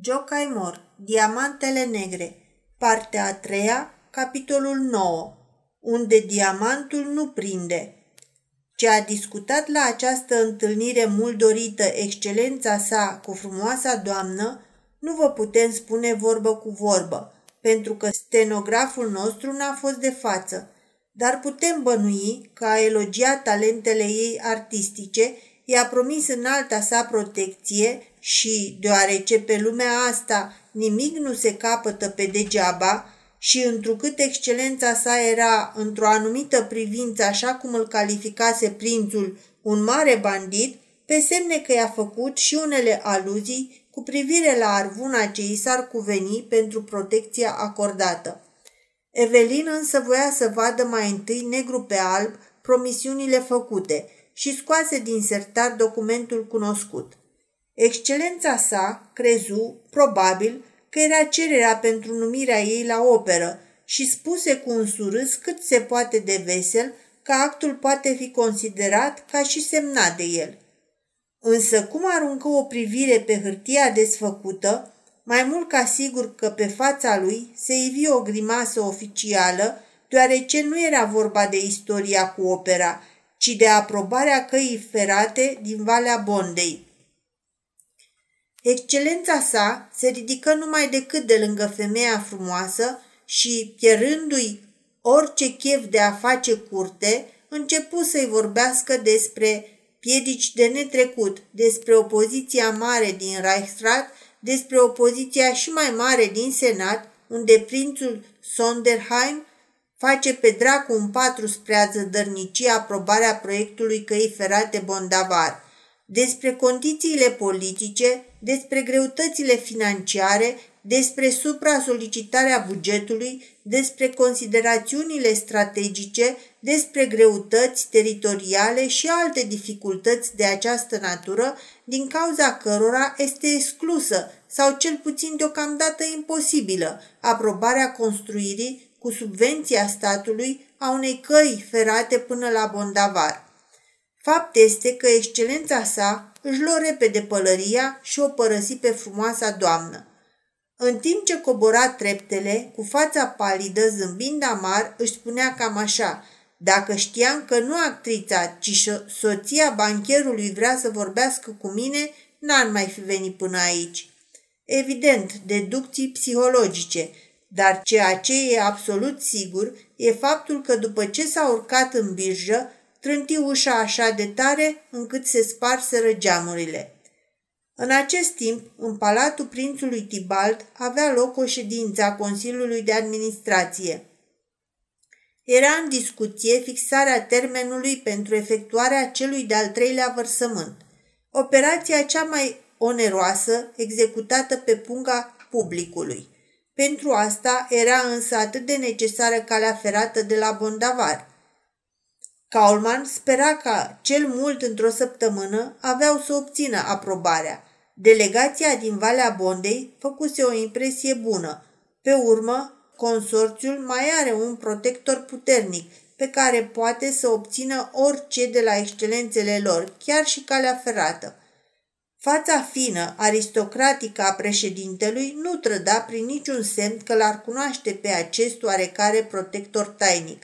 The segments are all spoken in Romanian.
Joe Caimor, Diamantele Negre, partea a treia, capitolul 9, unde diamantul nu prinde. Ce a discutat la această întâlnire mult dorită excelența sa cu frumoasa doamnă, nu vă putem spune vorbă cu vorbă, pentru că stenograful nostru n-a fost de față, dar putem bănui că a elogiat talentele ei artistice i-a promis în alta sa protecție și, deoarece pe lumea asta nimic nu se capătă pe degeaba și întrucât excelența sa era, într-o anumită privință, așa cum îl calificase prințul, un mare bandit, pe semne că i-a făcut și unele aluzii cu privire la arvuna ce i s-ar cuveni pentru protecția acordată. Evelin însă voia să vadă mai întâi negru pe alb promisiunile făcute – și scoase din sertar documentul cunoscut. Excelența sa crezu, probabil, că era cererea pentru numirea ei la operă și spuse cu un surâs cât se poate de vesel că actul poate fi considerat ca și semnat de el. Însă cum aruncă o privire pe hârtia desfăcută, mai mult ca sigur că pe fața lui se ivi o grimasă oficială, deoarece nu era vorba de istoria cu opera, ci de aprobarea căii ferate din Valea Bondei. Excelența sa se ridică numai decât de lângă femeia frumoasă și, pierându-i orice chef de a face curte, începu să-i vorbească despre piedici de netrecut, despre opoziția mare din Reichsrat, despre opoziția și mai mare din Senat, unde prințul Sonderheim face pe dracu un patru spre a zădărnici aprobarea proiectului căi ferate Bondavar, despre condițiile politice, despre greutățile financiare, despre supra-solicitarea bugetului, despre considerațiunile strategice, despre greutăți teritoriale și alte dificultăți de această natură, din cauza cărora este exclusă sau cel puțin deocamdată imposibilă aprobarea construirii cu subvenția statului a unei căi ferate până la Bondavar. Fapt este că excelența sa își luă repede pălăria și o părăsi pe frumoasa doamnă. În timp ce cobora treptele, cu fața palidă, zâmbind amar, își spunea cam așa, dacă știam că nu actrița, ci soția bancherului vrea să vorbească cu mine, n-ar mai fi venit până aici. Evident, deducții psihologice – dar ceea ce e absolut sigur e faptul că după ce s-a urcat în birjă, trânti ușa așa de tare încât se sparseră geamurile. În acest timp, în palatul prințului Tibalt avea loc o ședință a Consiliului de Administrație. Era în discuție fixarea termenului pentru efectuarea celui de-al treilea vărsământ, operația cea mai oneroasă executată pe punga publicului – pentru asta era însă atât de necesară calea ferată de la Bondavar. Kaulman spera că cel mult într-o săptămână aveau să obțină aprobarea. Delegația din Valea Bondei făcuse o impresie bună. Pe urmă, consorțiul mai are un protector puternic pe care poate să obțină orice de la excelențele lor, chiar și calea ferată – Fața fină, aristocratică a președintelui nu trăda prin niciun semn că l-ar cunoaște pe acest oarecare protector tainic.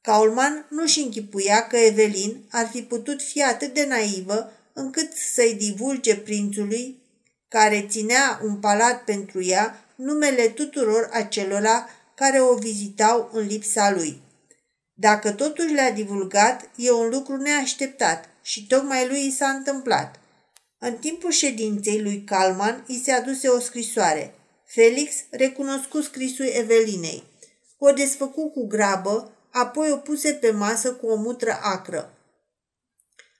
Kaulman nu-și închipuia că Evelin ar fi putut fi atât de naivă încât să-i divulge prințului, care ținea un palat pentru ea, numele tuturor acelora care o vizitau în lipsa lui. Dacă totuși le-a divulgat, e un lucru neașteptat și tocmai lui i s-a întâmplat. În timpul ședinței lui Calman îi se aduse o scrisoare. Felix recunoscu scrisul Evelinei. O desfăcu cu grabă, apoi o puse pe masă cu o mutră acră.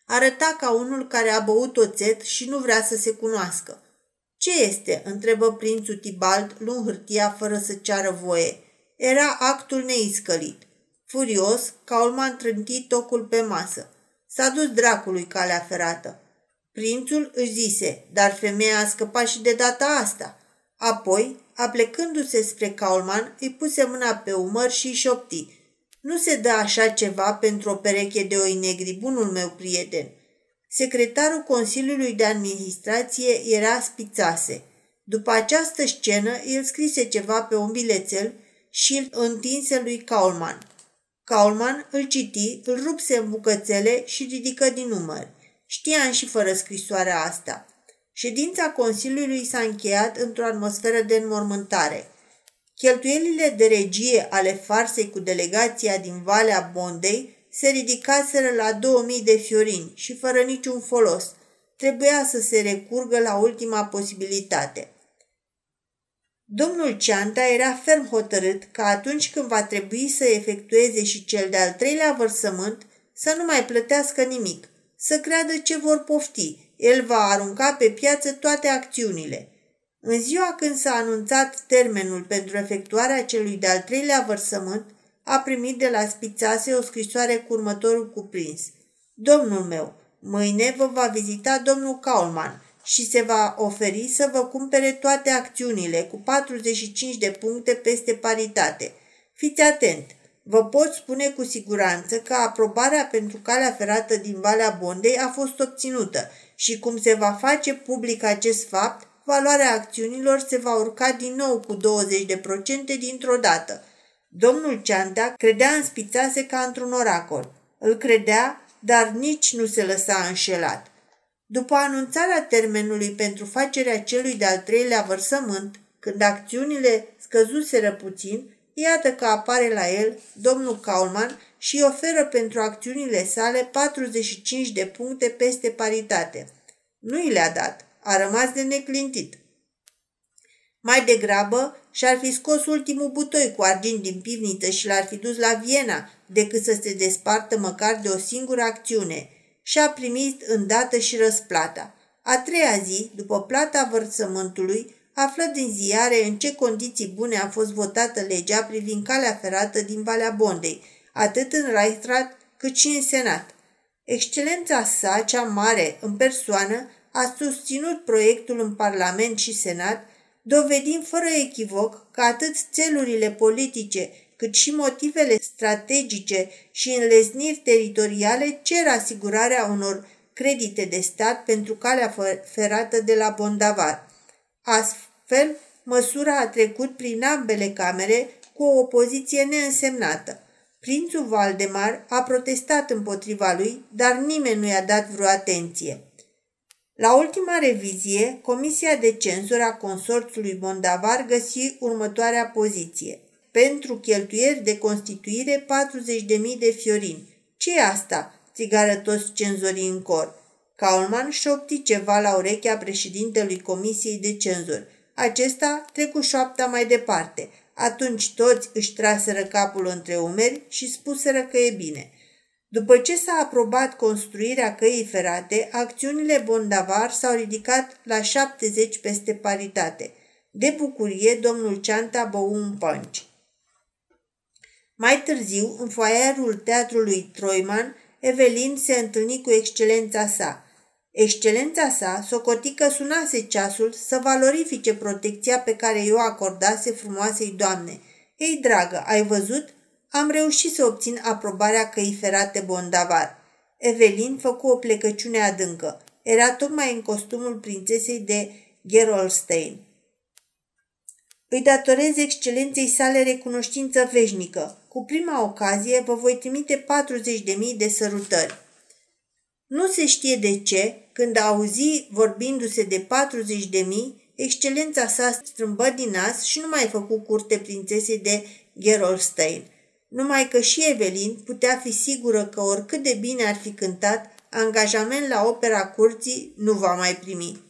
Arăta ca unul care a băut oțet și nu vrea să se cunoască. Ce este?" întrebă prințul Tibald, luând hârtia fără să ceară voie. Era actul neiscălit. Furios, Caulman trânti tocul pe masă. S-a dus dracului calea ferată. Prințul își zise, dar femeia a scăpat și de data asta. Apoi, aplecându-se spre Kaulman, îi puse mâna pe umăr și îi șopti. Nu se dă așa ceva pentru o pereche de oi negri, bunul meu prieten. Secretarul Consiliului de Administrație era spițase. După această scenă, el scrise ceva pe un bilețel și îl întinse lui Kaulman. Kaulman îl citi, îl rupse în bucățele și ridică din număr. Știam și fără scrisoarea asta. Ședința Consiliului s-a încheiat într-o atmosferă de înmormântare. Cheltuielile de regie ale farsei cu delegația din Valea Bondei se ridicaseră la 2000 de fiorini și fără niciun folos. Trebuia să se recurgă la ultima posibilitate. Domnul Ceanta era ferm hotărât că atunci când va trebui să efectueze și cel de-al treilea vărsământ, să nu mai plătească nimic, să creadă ce vor pofti. El va arunca pe piață toate acțiunile. În ziua când s-a anunțat termenul pentru efectuarea celui de-al treilea vărsământ, a primit de la Spițase o scrisoare cu următorul cuprins. Domnul meu, mâine vă va vizita domnul Kaulman și se va oferi să vă cumpere toate acțiunile cu 45 de puncte peste paritate. Fiți atent! Vă pot spune cu siguranță că aprobarea pentru calea ferată din Valea Bondei a fost obținută și cum se va face public acest fapt, valoarea acțiunilor se va urca din nou cu 20% dintr-o dată. Domnul Ceantea credea în spițase ca într-un oracol. Îl credea, dar nici nu se lăsa înșelat. După anunțarea termenului pentru facerea celui de-al treilea vărsământ, când acțiunile scăzuseră puțin, iată că apare la el domnul Kaulman și oferă pentru acțiunile sale 45 de puncte peste paritate. Nu i le-a dat, a rămas de neclintit. Mai degrabă și-ar fi scos ultimul butoi cu argint din pivniță și l-ar fi dus la Viena, decât să se despartă măcar de o singură acțiune – și a primit îndată și răsplata. A treia zi, după plata vărsământului, află din ziare în ce condiții bune a fost votată legea privind calea ferată din Valea Bondei, atât în Reichsrat cât și în Senat. Excelența sa, cea mare, în persoană, a susținut proiectul în Parlament și Senat, dovedind fără echivoc că atât țelurile politice cât și motivele strategice și înlezniri teritoriale cer asigurarea unor credite de stat pentru calea ferată de la Bondavar. Astfel, măsura a trecut prin ambele camere cu o opoziție neînsemnată. Prințul Valdemar a protestat împotriva lui, dar nimeni nu i-a dat vreo atenție. La ultima revizie, Comisia de Cenzură a Consorțului Bondavar găsi următoarea poziție – pentru cheltuieri de constituire 40.000 de fiorini. ce e asta?" țigară toți cenzorii în cor. Kaulman șopti ceva la urechea președintelui Comisiei de Cenzori. Acesta trecu șoapta mai departe. Atunci toți își traseră capul între umeri și spuseră că e bine. După ce s-a aprobat construirea căii ferate, acțiunile Bondavar s-au ridicat la 70 peste paritate. De bucurie, domnul Ceanta bău un punch. Mai târziu, în foaierul teatrului Troiman, Evelin se întâlni cu excelența sa. Excelența sa socoti că sunase ceasul să valorifice protecția pe care eu acordase frumoasei doamne. Ei, dragă, ai văzut? Am reușit să obțin aprobarea căii ferate Bondavar. Evelin făcu o plecăciune adâncă. Era tocmai în costumul prințesei de Gerolstein. Îi datorez excelenței sale recunoștință veșnică. Cu prima ocazie vă voi trimite 40.000 de sărutări. Nu se știe de ce, când a auzi vorbindu-se de 40.000, excelența sa strâmbă din nas și nu mai făcu curte prințesei de Gerolstein. Numai că și Evelin putea fi sigură că oricât de bine ar fi cântat, angajament la opera curții nu va mai primi.